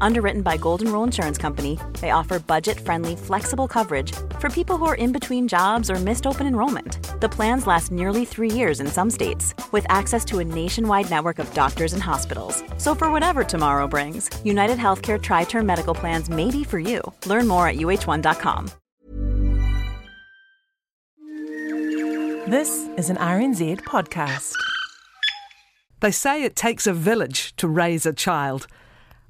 Underwritten by Golden Rule Insurance Company, they offer budget friendly, flexible coverage for people who are in between jobs or missed open enrollment. The plans last nearly three years in some states, with access to a nationwide network of doctors and hospitals. So, for whatever tomorrow brings, United Healthcare Tri Term Medical Plans may be for you. Learn more at uh1.com. This is an RNZ podcast. They say it takes a village to raise a child.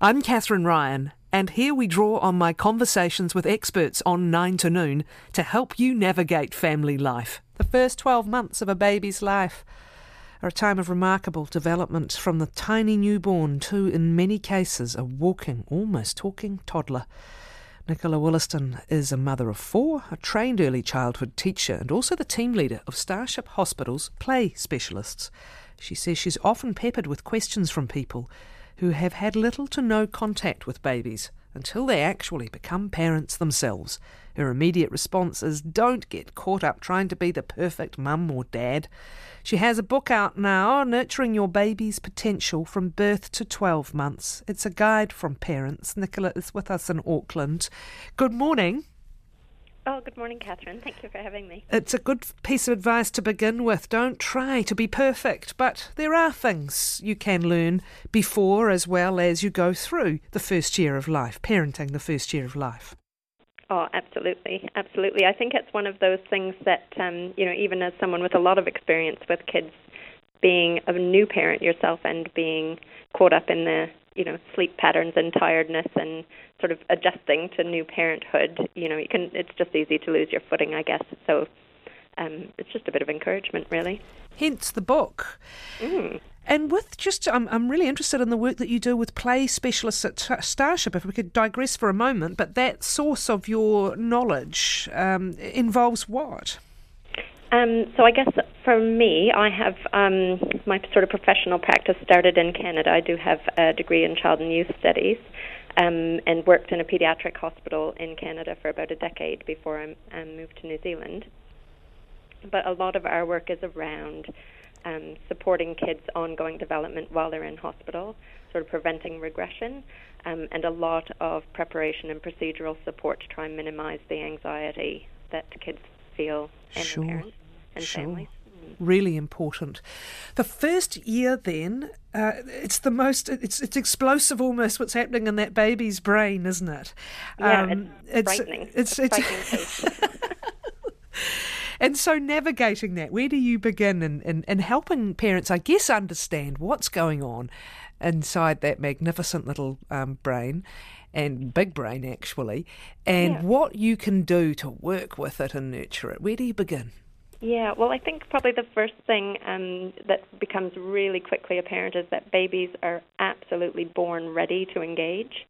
I'm Kathryn Ryan, and here we draw on my conversations with experts on 9 to Noon to help you navigate family life. The first 12 months of a baby's life are a time of remarkable development from the tiny newborn to, in many cases, a walking, almost talking toddler. Nicola Williston is a mother of four, a trained early childhood teacher, and also the team leader of Starship Hospital's play specialists. She says she's often peppered with questions from people who have had little to no contact with babies until they actually become parents themselves. Her immediate response is don't get caught up trying to be the perfect mum or dad. She has a book out now, Nurturing Your Baby's Potential from Birth to 12 Months. It's a guide from parents. Nicola is with us in Auckland. Good morning. Oh, good morning, Kathryn. Thank you for having me. It's a good piece of advice to begin with. Don't try to be perfect, but there are things you can learn before as well as you go through the first year of life, parenting the first year of life. Oh, absolutely, absolutely. I think it's one of those things that um, you know, even as someone with a lot of experience with kids, being a new parent yourself and being caught up in the you know sleep patterns and tiredness and sort of adjusting to new parenthood, you know, you can. It's just easy to lose your footing, I guess. So um, it's just a bit of encouragement, really. Hence the book. Mm. And with just, I'm, I'm really interested in the work that you do with play specialists at Starship, if we could digress for a moment, but that source of your knowledge um, involves what? Um, so I guess for me, I have um, my sort of professional practice started in Canada. I do have a degree in child and youth studies, um, and worked in a pediatric hospital in Canada for about a decade before I um, moved to New Zealand. But a lot of our work is around um, supporting kids' ongoing development while they're in hospital, sort of preventing regression, um, and a lot of preparation and procedural support to try and minimize the anxiety that kids feel and sure. parents and sure. families. Really important. The first year, then, uh, it's the most. It's it's explosive almost. What's happening in that baby's brain, isn't it? Yeah, um, it's, it's frightening. It's, it's, it's And so navigating that, where do you begin in, in, in helping parents, I guess, understand what's going on inside that magnificent little um, brain and big brain, actually, and Yeah. what you can do to work with it and nurture it? Where do you begin? Yeah, well, I think probably the first thing um, that becomes really quickly apparent is that babies are absolutely born ready to engage.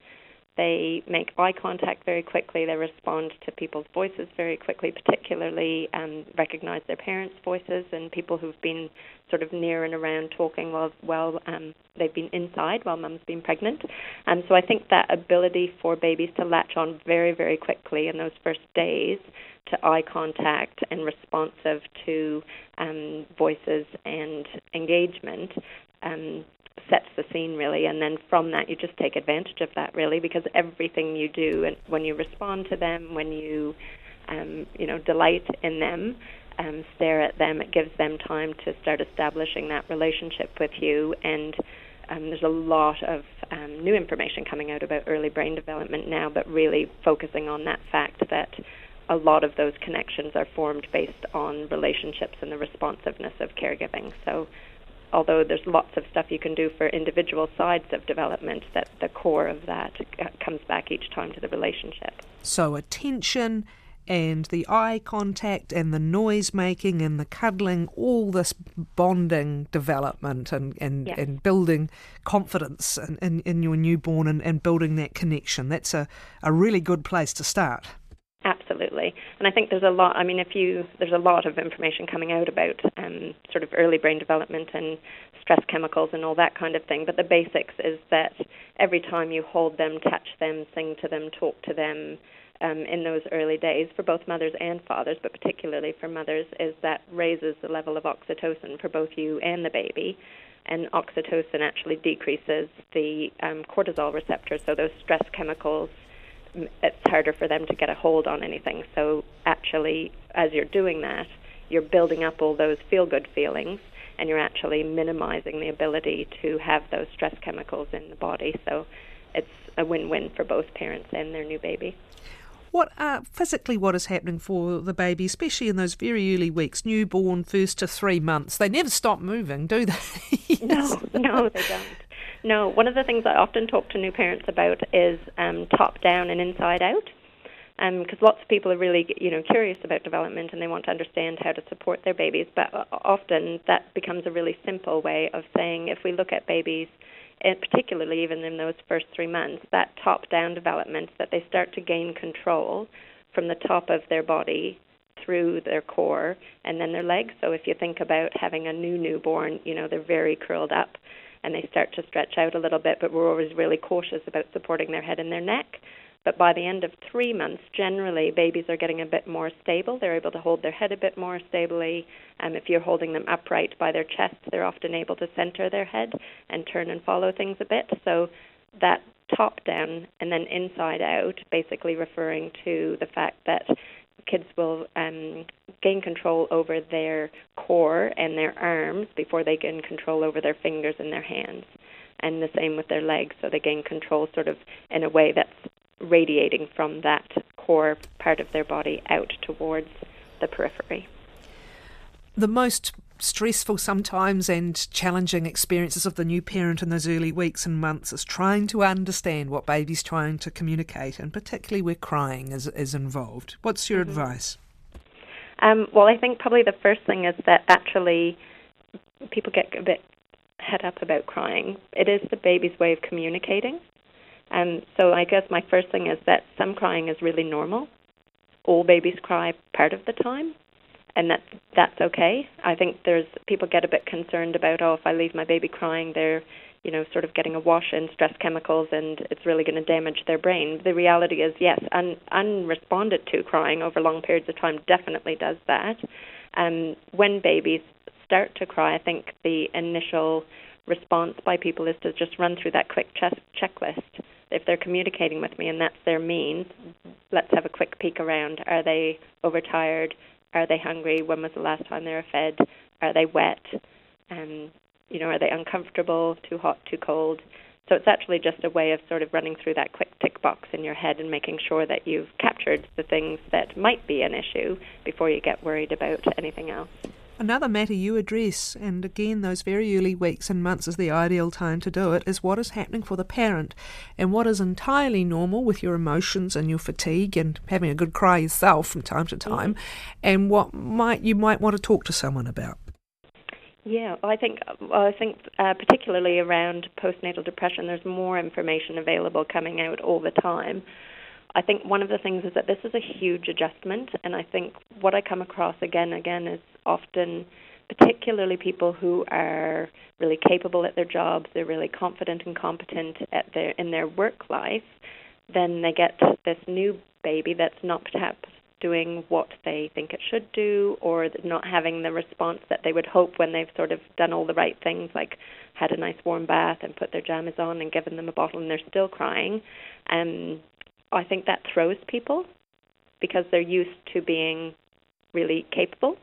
They make eye contact very quickly. They respond to people's voices very quickly, particularly um, recognize their parents' voices and people who've been sort of near and around talking while while um, they've been inside while mum's been pregnant. And so I think that ability for babies to latch on very very quickly in those first days to eye contact and responsive to um, voices and engagement um, sets the scene really. And then from that you just take advantage of that really because everything you do and when you respond to them when you um, you know delight in them um, stare at them it gives them time to start establishing that relationship with you. And um, there's a lot of um, new information coming out about early brain development now but really focusing on that fact that a lot of those connections are formed based on relationships and the responsiveness of caregiving so although there's lots of stuff you can do for individual sides of development, that the core of that comes back each time to the relationship. So, attention and the eye contact and the noise making and the cuddling, all this bonding development and, and, Yeah. and building confidence in, in, in your newborn and, and building that connection. That's a, a really good place to start. Absolutely, and I think there's a lot. I mean, if you there's a lot of information coming out about um, sort of early brain development and stress chemicals and all that kind of thing. But the basics is that every time you hold them, touch them, sing to them, talk to them, um, in those early days for both mothers and fathers, but particularly for mothers, is that raises the level of oxytocin for both you and the baby. And oxytocin actually decreases the um, cortisol receptors, so those stress chemicals. It's harder for them to get a hold on anything. So actually, as you're doing that, you're building up all those feel-good feelings, and you're actually minimizing the ability to have those stress chemicals in the body. So it's a win-win for both parents and their new baby. What uh, physically what is happening for the baby, especially in those very early weeks, newborn, first to three months? They never stop moving, do they? yes. No, no, they don't. No, one of the things I often talk to new parents about is um, top down and inside out because um, lots of people are really you know curious about development and they want to understand how to support their babies but often that becomes a really simple way of saying if we look at babies and particularly even in those first three months, that top down development that they start to gain control from the top of their body through their core and then their legs. So if you think about having a new newborn, you know, they're very curled up and they start to stretch out a little bit, but we're always really cautious about supporting their head and their neck. But by the end of three months, generally, babies are getting a bit more stable. They're able to hold their head a bit more stably. Um, if you're holding them upright by their chest, they're often able to center their head and turn and follow things a bit. So that top down and then inside out, basically referring to the fact that kids will um, gain control over their core and their arms before they gain control over their fingers and their hands. And the same with their legs, so they gain control sort of in a way that's radiating from that core part of their body out towards the periphery. The most stressful sometimes and challenging experiences of the new parent in those early weeks and months is trying to understand what baby's trying to communicate, and particularly where crying is, is involved. What's your mm-hmm. advice? Um, well, I think probably the first thing is that actually people get a bit head up about crying. It is the baby's way of communicating. Um, so I guess my first thing is that some crying is really normal. All babies cry part of the time, and that that's okay. I think there's people get a bit concerned about oh if I leave my baby crying they're you know sort of getting a wash in stress chemicals and it's really going to damage their brain. The reality is yes, un, unresponded to crying over long periods of time definitely does that. Um, when babies start to cry, I think the initial response by people is to just run through that quick ch- checklist if they're communicating with me and that's their means, let's have a quick peek around. Are they overtired? Are they hungry? When was the last time they were fed? Are they wet? Um, you know, are they uncomfortable? Too hot? Too cold? So it's actually just a way of sort of running through that quick tick box in your head and making sure that you've captured the things that might be an issue before you get worried about anything else. Another matter you address, and again, those very early weeks and months is the ideal time to do it, is what is happening for the parent and what is entirely normal with your emotions and your fatigue and having a good cry yourself from time to mm-hmm. time, mm-hmm. and what might you might want to talk to someone about. Yeah, I think I think uh, particularly around postnatal depression, there's more information available coming out all the time. I think one of the things is that this is a huge adjustment, and I think what I come across again and again is often, particularly people who are really capable at their jobs, they're really confident and competent at their in their work life, then they get this new baby that's not perhaps doing what they think it should do or not having the response that they would hope when they've sort of done all the right things like had a nice warm bath and put their jammies on and given them a bottle and they're still crying. Um I think that throws people because they're used to being really capable.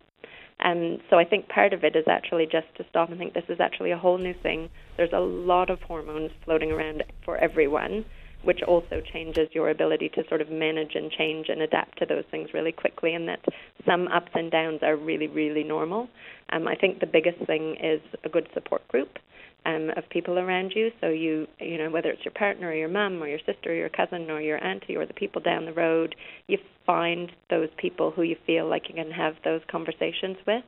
And so I think part of it is actually just to stop and think this is actually a whole new thing. There's a lot of hormones floating around for everyone, which also changes your ability to sort of manage and change and adapt to those things really quickly, and that some ups and downs are really, really normal. Um, I think the biggest thing is a good support group um, of people around you. So you, you know, whether it's your partner or your mum or your sister or your cousin or your auntie or the people down the road, you find those people who you feel like you can have those conversations with.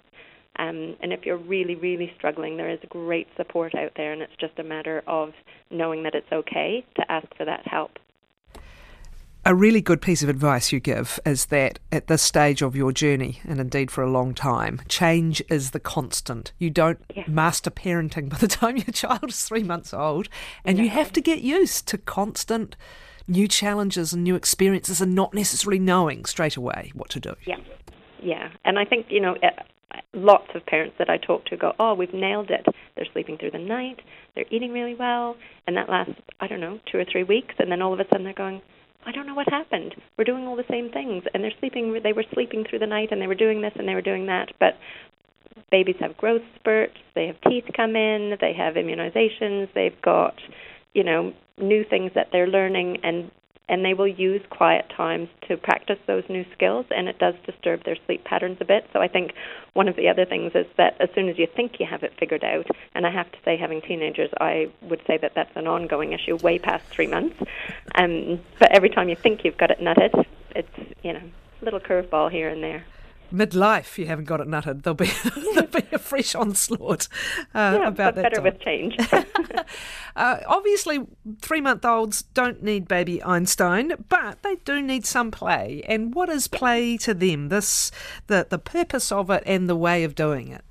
Um, and if you're really, really struggling, there is great support out there, and it's just a matter of knowing that it's okay to ask for that help a really good piece of advice you give is that at this stage of your journey, and indeed for a long time, change is the constant. You don't yeah. master parenting by the time your child is three months old, and no. you have to get used to constant new challenges and new experiences and not necessarily knowing straight away what to do. Yeah, yeah. And I think, you know, eh, lots of parents that I talk to go, oh, we've nailed it. They're sleeping through the night, they're eating really well, and that lasts, I don't know, two or three weeks, and then all of a sudden they're going, I don't know what happened. We're doing all the same things, and they're sleeping. They were sleeping through the night, and they were doing this, and they were doing that. But babies have growth spurts. They have teeth come in. They have immunizations. They've got, you know, new things that they're learning, and and they will use quiet times to practice those new skills and it does disturb their sleep patterns a bit. So i think one of the other things is that as soon as you think you have it figured out and i have to say having teenagers i would say that that's an ongoing issue way past 3 months. Um but every time you think you've got it nutted it's you know little curveball here and there midlife you haven't got it nutted. There'll be there'll be a fresh onslaught uh, yeah, about that better time. with change. Uh, obviously three month olds don't need baby einstein but they do need some play. And what is play to them? This the the purpose of it and the way of doing it.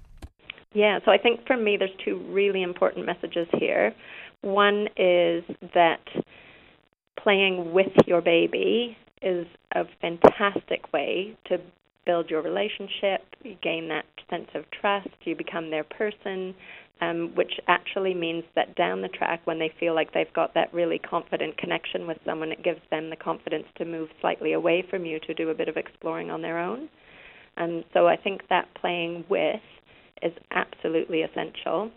Yeah so i think for me there's two really important messages here. One is that playing with your baby is a fantastic way to build your relationship, you gain that sense of trust, you become their person, um, which actually means that down the track, when they feel like they've got that really confident connection with someone, it gives them the confidence to move slightly away from you to do a bit of exploring on their own. And so I think that playing with is absolutely essential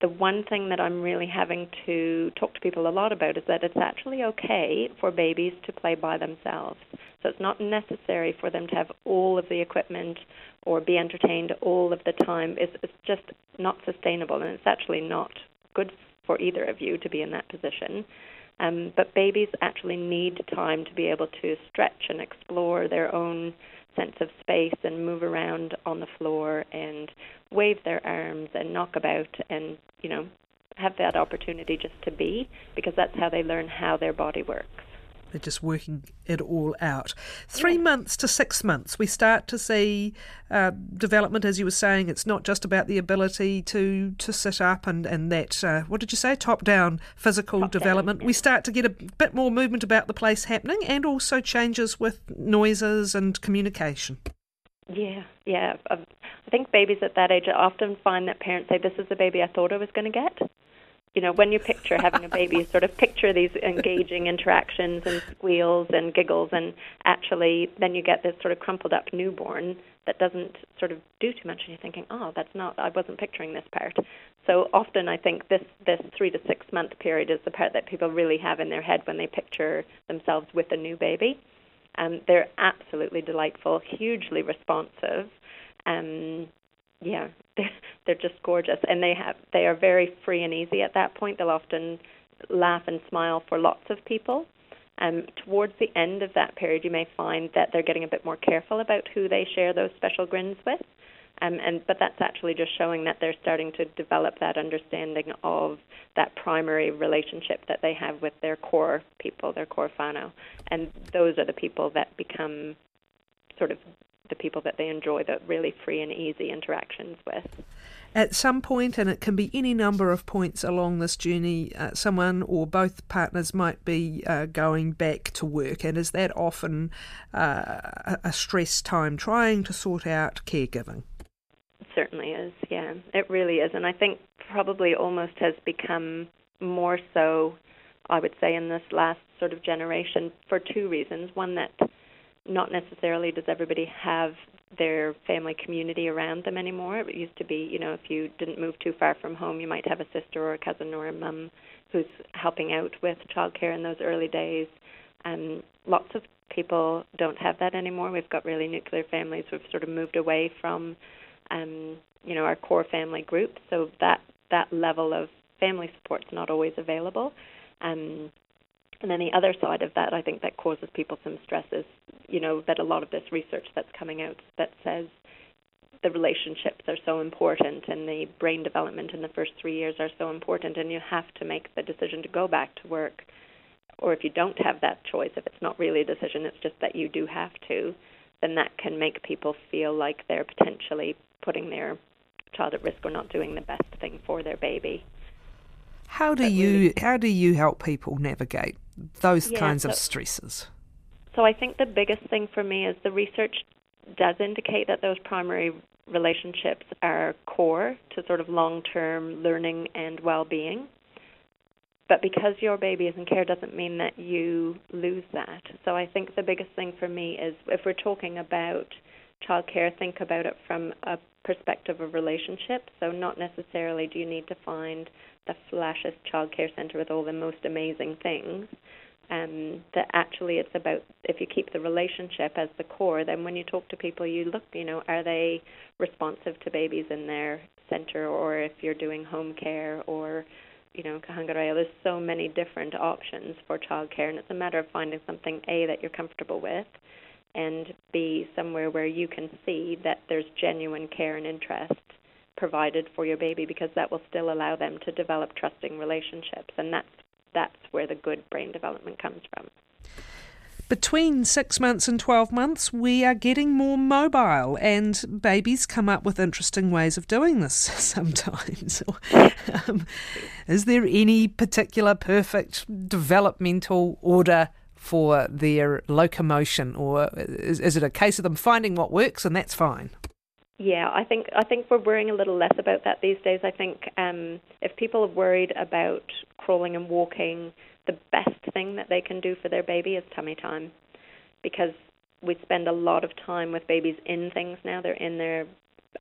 the one thing that I'm really having to talk to people a lot about is that it's actually okay for babies to play by themselves. So it's not necessary for them to have all of the equipment or be entertained all of the time. It's, it's just not sustainable, and it's actually not good for either of you to be in that position. Um, but babies actually need time to be able to stretch and explore their own sense of space and move around on the floor and wave their arms and knock about and you know have that opportunity just to be because that's how they learn how their body works they're just working it all out. Three yeah. months to six months, we start to see uh, development, as you were saying. It's not just about the ability to, to sit up and, and that, uh, what did you say, top down physical top development. Down. We start to get a bit more movement about the place happening and also changes with noises and communication. Yeah, yeah. Um, I think babies at that age often find that parents say, This is the baby I thought I was going to get you know, when you picture having a baby, you sort of picture these engaging interactions and squeals and giggles, and actually, then you get this sort of crumpled up newborn that doesn't sort of do too much, and you're thinking, oh, that's not, I wasn't picturing this part. So often, I think this this three to six month period is the part that people really have in their head when they picture themselves with a new baby. Um, they're absolutely delightful, hugely responsive. Um, yeah, they're, they're just gorgeous, and they have they are very free and easy at that point. They'll often laugh and smile for lots of people. Um, towards the end of that period, you may find that they're getting a bit more careful about who they share those special grins with. Um, and but that's actually just showing that they're starting to develop that understanding of that primary relationship that they have with their core people, their core whānau, and those are the people that become sort of the people that they enjoy the really free and easy interactions with. At some point, and it can be any number of points along this journey, uh, someone or both partners might be uh, going back to work, and is that often uh, a stress time trying to sort out caregiving? It certainly is, yeah. It really is. And I think probably almost has become more so, I would say, in this last sort of generation for two reasons. One, that not necessarily does everybody have their family community around them anymore. It used to be, you know, if you didn't move too far from home, you might have a sister or a cousin or a mum who's helping out with childcare in those early days. And lots of people don't have that anymore. We've got really nuclear families. We've sort of moved away from, um, you know, our core family group. So that that level of family support's not always available. Um, and then the other side of that, I think that causes people some stress is, you know, that a lot of this research that's coming out that says the relationships are so important and the brain development in the first three years are so important, and you have to make the decision to go back to work. Or if you don't have that choice, if it's not really a decision, it's just that you do have to, then that can make people feel like they're potentially putting their child at risk or not doing the best thing for their baby. How do you how do you help people navigate those yeah, kinds so, of stresses? So I think the biggest thing for me is the research does indicate that those primary relationships are core to sort of long-term learning and well-being. But because your baby is in care doesn't mean that you lose that. So I think the biggest thing for me is if we're talking about childcare, think about it from a perspective of relationship. So not necessarily do you need to find the flashiest childcare center with all the most amazing things. Um, that actually it's about if you keep the relationship as the core, then when you talk to people, you look, you know, are they responsive to babies in their center, or if you're doing home care, or you know, Kōhanga Reo, there's so many different options for childcare, and it's a matter of finding something A that you're comfortable with, and B somewhere where you can see that there's genuine care and interest provided for your baby, because that will still allow them to develop trusting relationships, and that's that's where the good brain development comes from between six months and 12 months, we are getting more mobile, and babies come up with interesting ways of doing this sometimes. um, is there any particular perfect developmental order for their locomotion, or is, is it a case of them finding what works and that's fine? Yeah, I think I think we're worrying a little less about that these days. I think um, if people are worried about crawling and walking, the best thing that they can do for their baby is tummy time, because we spend a lot of time with babies in things now. They're in their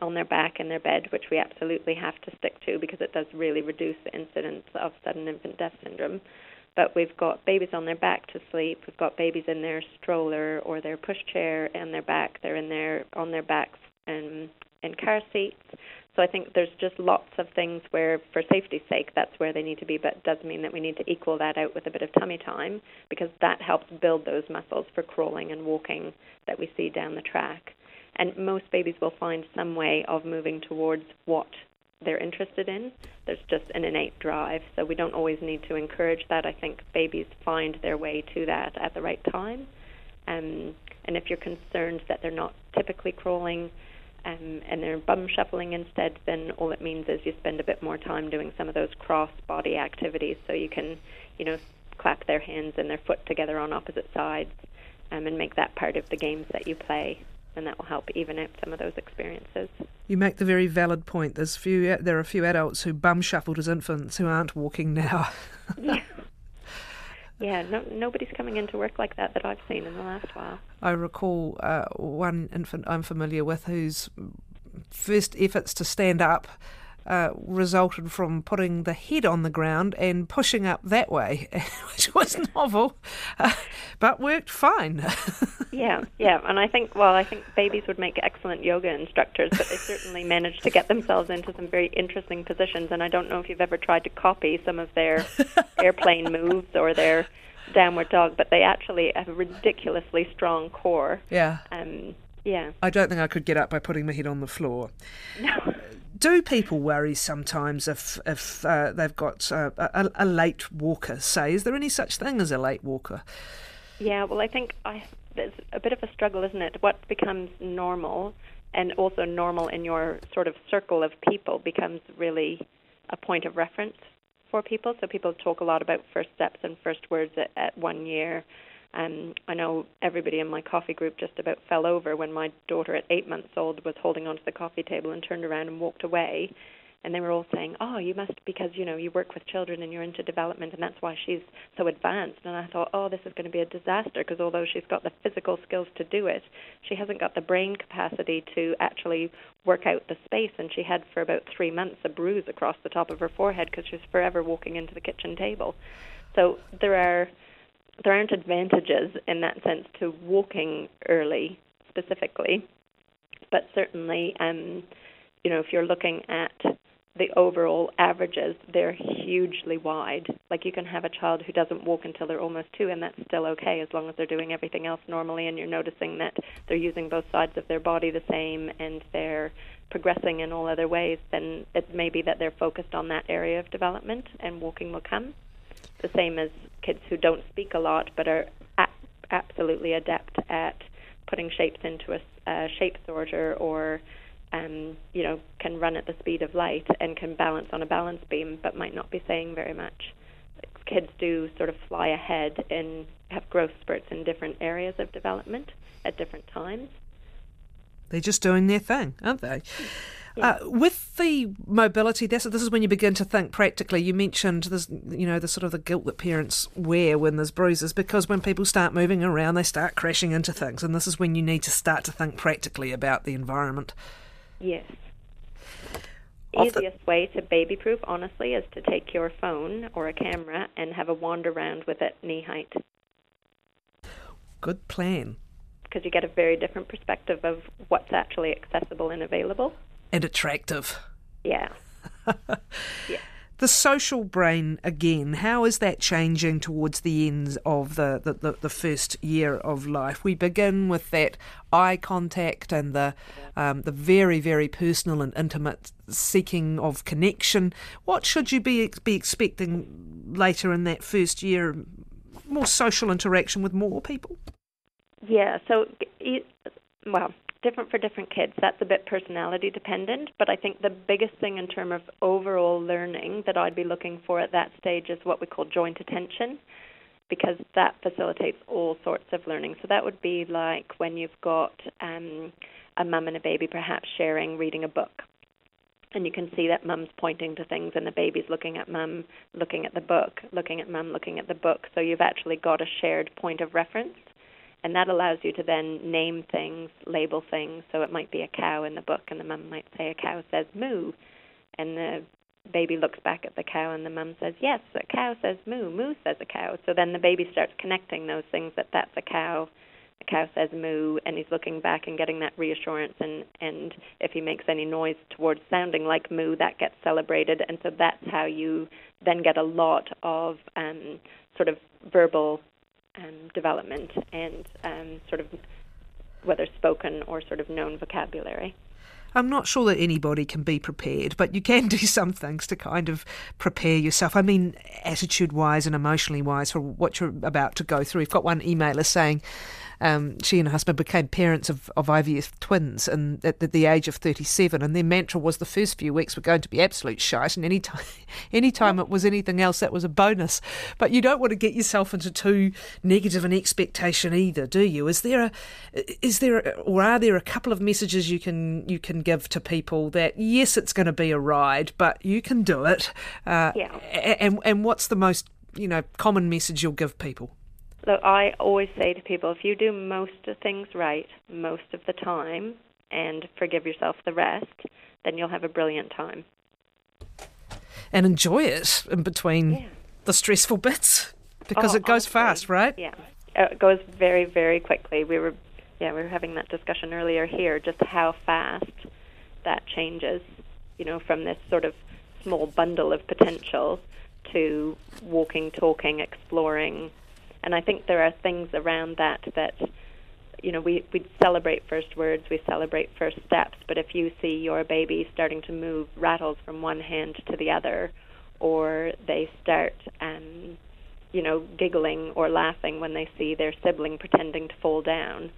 on their back in their bed, which we absolutely have to stick to because it does really reduce the incidence of sudden infant death syndrome. But we've got babies on their back to sleep. We've got babies in their stroller or their pushchair and their back. They're in their on their backs and in car seats. So I think there's just lots of things where, for safety's sake, that's where they need to be, but it does mean that we need to equal that out with a bit of tummy time because that helps build those muscles for crawling and walking that we see down the track. And most babies will find some way of moving towards what they're interested in. There's just an innate drive, so we don't always need to encourage that. I think babies find their way to that at the right time. Um, and if you're concerned that they're not typically crawling, um, and they're bum shuffling instead, then all it means is you spend a bit more time doing some of those cross body activities. So you can, you know, clap their hands and their foot together on opposite sides um, and make that part of the games that you play. And that will help even out some of those experiences. You make the very valid point. There's few, there are a few adults who bum shuffled as infants who aren't walking now. yeah. Yeah, no, nobody's coming into work like that that I've seen in the last while. I recall uh, one infant I'm familiar with whose first efforts to stand up uh, resulted from putting the head on the ground and pushing up that way, which was novel, uh, but worked fine. yeah, yeah, and I think well, I think babies would make excellent yoga instructors, but they certainly managed to get themselves into some very interesting positions. And I don't know if you've ever tried to copy some of their airplane moves or their downward dog, but they actually have a ridiculously strong core. Yeah. Um, yeah. I don't think I could get up by putting my head on the floor. No. Do people worry sometimes if if uh, they've got uh, a, a, late walker? Say, is there any such thing as a late walker? Yeah, well, I think I, there's a bit of a struggle, isn't it? What becomes normal, and also normal in your sort of circle of people, becomes really a point of reference for people. So people talk a lot about first steps and first words at, at one year. Um, I know everybody in my coffee group just about fell over when my daughter at eight months old was holding onto the coffee table and turned around and walked away and they were all saying, "Oh, you must because you know you work with children and you're into development, and that's why she's so advanced." And I thought, "Oh, this is going to be a disaster because although she's got the physical skills to do it, she hasn't got the brain capacity to actually work out the space." And she had for about three months a bruise across the top of her forehead because she was forever walking into the kitchen table. So there are there aren't advantages in that sense to walking early specifically, but certainly, um, you know, if you're looking at the overall averages, they're hugely wide. Like you can have a child who doesn't walk until they're almost two, and that's still okay as long as they're doing everything else normally, and you're noticing that they're using both sides of their body the same and they're progressing in all other ways. Then it may be that they're focused on that area of development, and walking will come. The same as kids who don't speak a lot but are a- absolutely adept at putting shapes into a, a shape sorter or um, you know, can run at the speed of light and can balance on a balance beam, but might not be saying very much. Kids do sort of fly ahead and have growth spurts in different areas of development at different times. They're just doing their thing, aren't they? Uh, with the mobility, this, this is when you begin to think practically. You mentioned this, you know, the sort of the guilt that parents wear when there's bruises, because when people start moving around, they start crashing into things, and this is when you need to start to think practically about the environment. Yes. Easiest way to baby proof, honestly, is to take your phone or a camera and have a wander around with it knee height. Good plan. Because you get a very different perspective of what's actually accessible and available and attractive. Yeah. yeah. The social brain, again, how is that changing towards the ends of the, the, the, the, first year of life? We begin with that eye contact and the, um, the very, very personal and intimate seeking of connection. What should you be, be expecting later in that first year? More social interaction with more people? Yeah, so, it, well, different for different kids. That's a bit personality dependent, but I think the biggest thing in terms of overall learning that I'd be looking for at that stage is what we call joint attention because that facilitates all sorts of learning. So that would be like when you've got um, a mum and a baby perhaps sharing reading a book. And you can see that mum's pointing to things and the baby's looking at mum, looking at the book, looking at mum, looking at the book. So you've actually got a shared point of reference and that allows you to then name things, label things. So it might be a cow in the book, and the mum might say, A cow says moo. And the baby looks back at the cow, and the mum says, Yes, a cow says moo, moo says a cow. So then the baby starts connecting those things that that's a cow. A cow says moo, and he's looking back and getting that reassurance. And, and if he makes any noise towards sounding like moo, that gets celebrated. And so that's how you then get a lot of um, sort of verbal um, development and um, sort of whether spoken or sort of known vocabulary. I'm not sure that anybody can be prepared, but you can do some things to kind of prepare yourself. I mean, attitude wise and emotionally wise for what you're about to go through. We've got one emailer saying, um, she and her husband became parents of, of IVF twins and at the, the, age of 37. And their mantra was the first few weeks were going to be absolute shite. And any time, any time it was anything else, that was a bonus. But you don't want to get yourself into too negative an expectation either, do you? Is there a, is there, a, or are there a couple of messages you can you can give to people that yes, it's going to be a ride, but you can do it. Uh, yeah. And and what's the most you know common message you'll give people? Look, I always say to people, if you do most of things right most of the time and forgive yourself the rest, then you'll have a brilliant time. And enjoy it in between yeah. the stressful bits because oh, it goes honestly, fast, right? Yeah, uh, it goes very, very quickly. We were, yeah, we were having that discussion earlier here, just how fast that changes. You know, from this sort of small bundle of potential to walking, talking, exploring, and I think there are things around that that you know we we celebrate first words, we celebrate first steps, but if you see your baby starting to move rattles from one hand to the other, or they start um, you know giggling or laughing when they see their sibling pretending to fall down,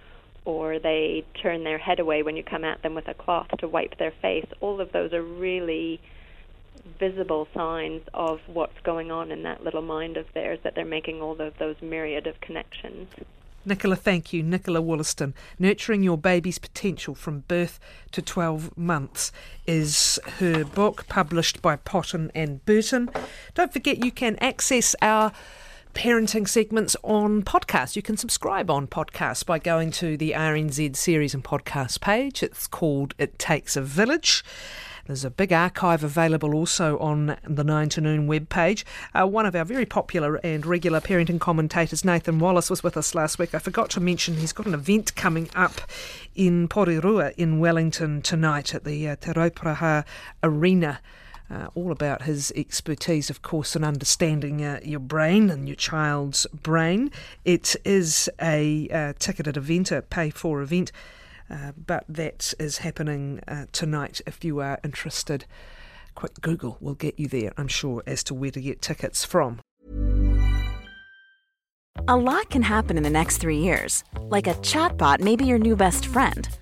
or they turn their head away when you come at them with a cloth to wipe their face, all of those are really visible signs of what's going on in that little mind of theirs, that they're making all of those myriad of connections. Nicola, thank you. Nicola Wollaston. Nurturing Your Baby's Potential from Birth to 12 Months is her book published by Potton and Burton. Don't forget you can access our parenting segments on podcast. You can subscribe on podcast by going to the RNZ series and podcast page. It's called It Takes a Village. There's a big archive available also on the 9 to Noon webpage. Uh, one of our very popular and regular parenting commentators, Nathan Wallace, was with us last week. I forgot to mention he's got an event coming up in Porirua in Wellington tonight at the uh, Te Arena. Uh, all about his expertise, of course, in understanding uh, your brain and your child's brain. It is a uh, ticketed event, a pay for event. Uh, but that is happening uh, tonight if you are interested. Quick Google will get you there, I'm sure, as to where to get tickets from. A lot can happen in the next three years. Like a chatbot may be your new best friend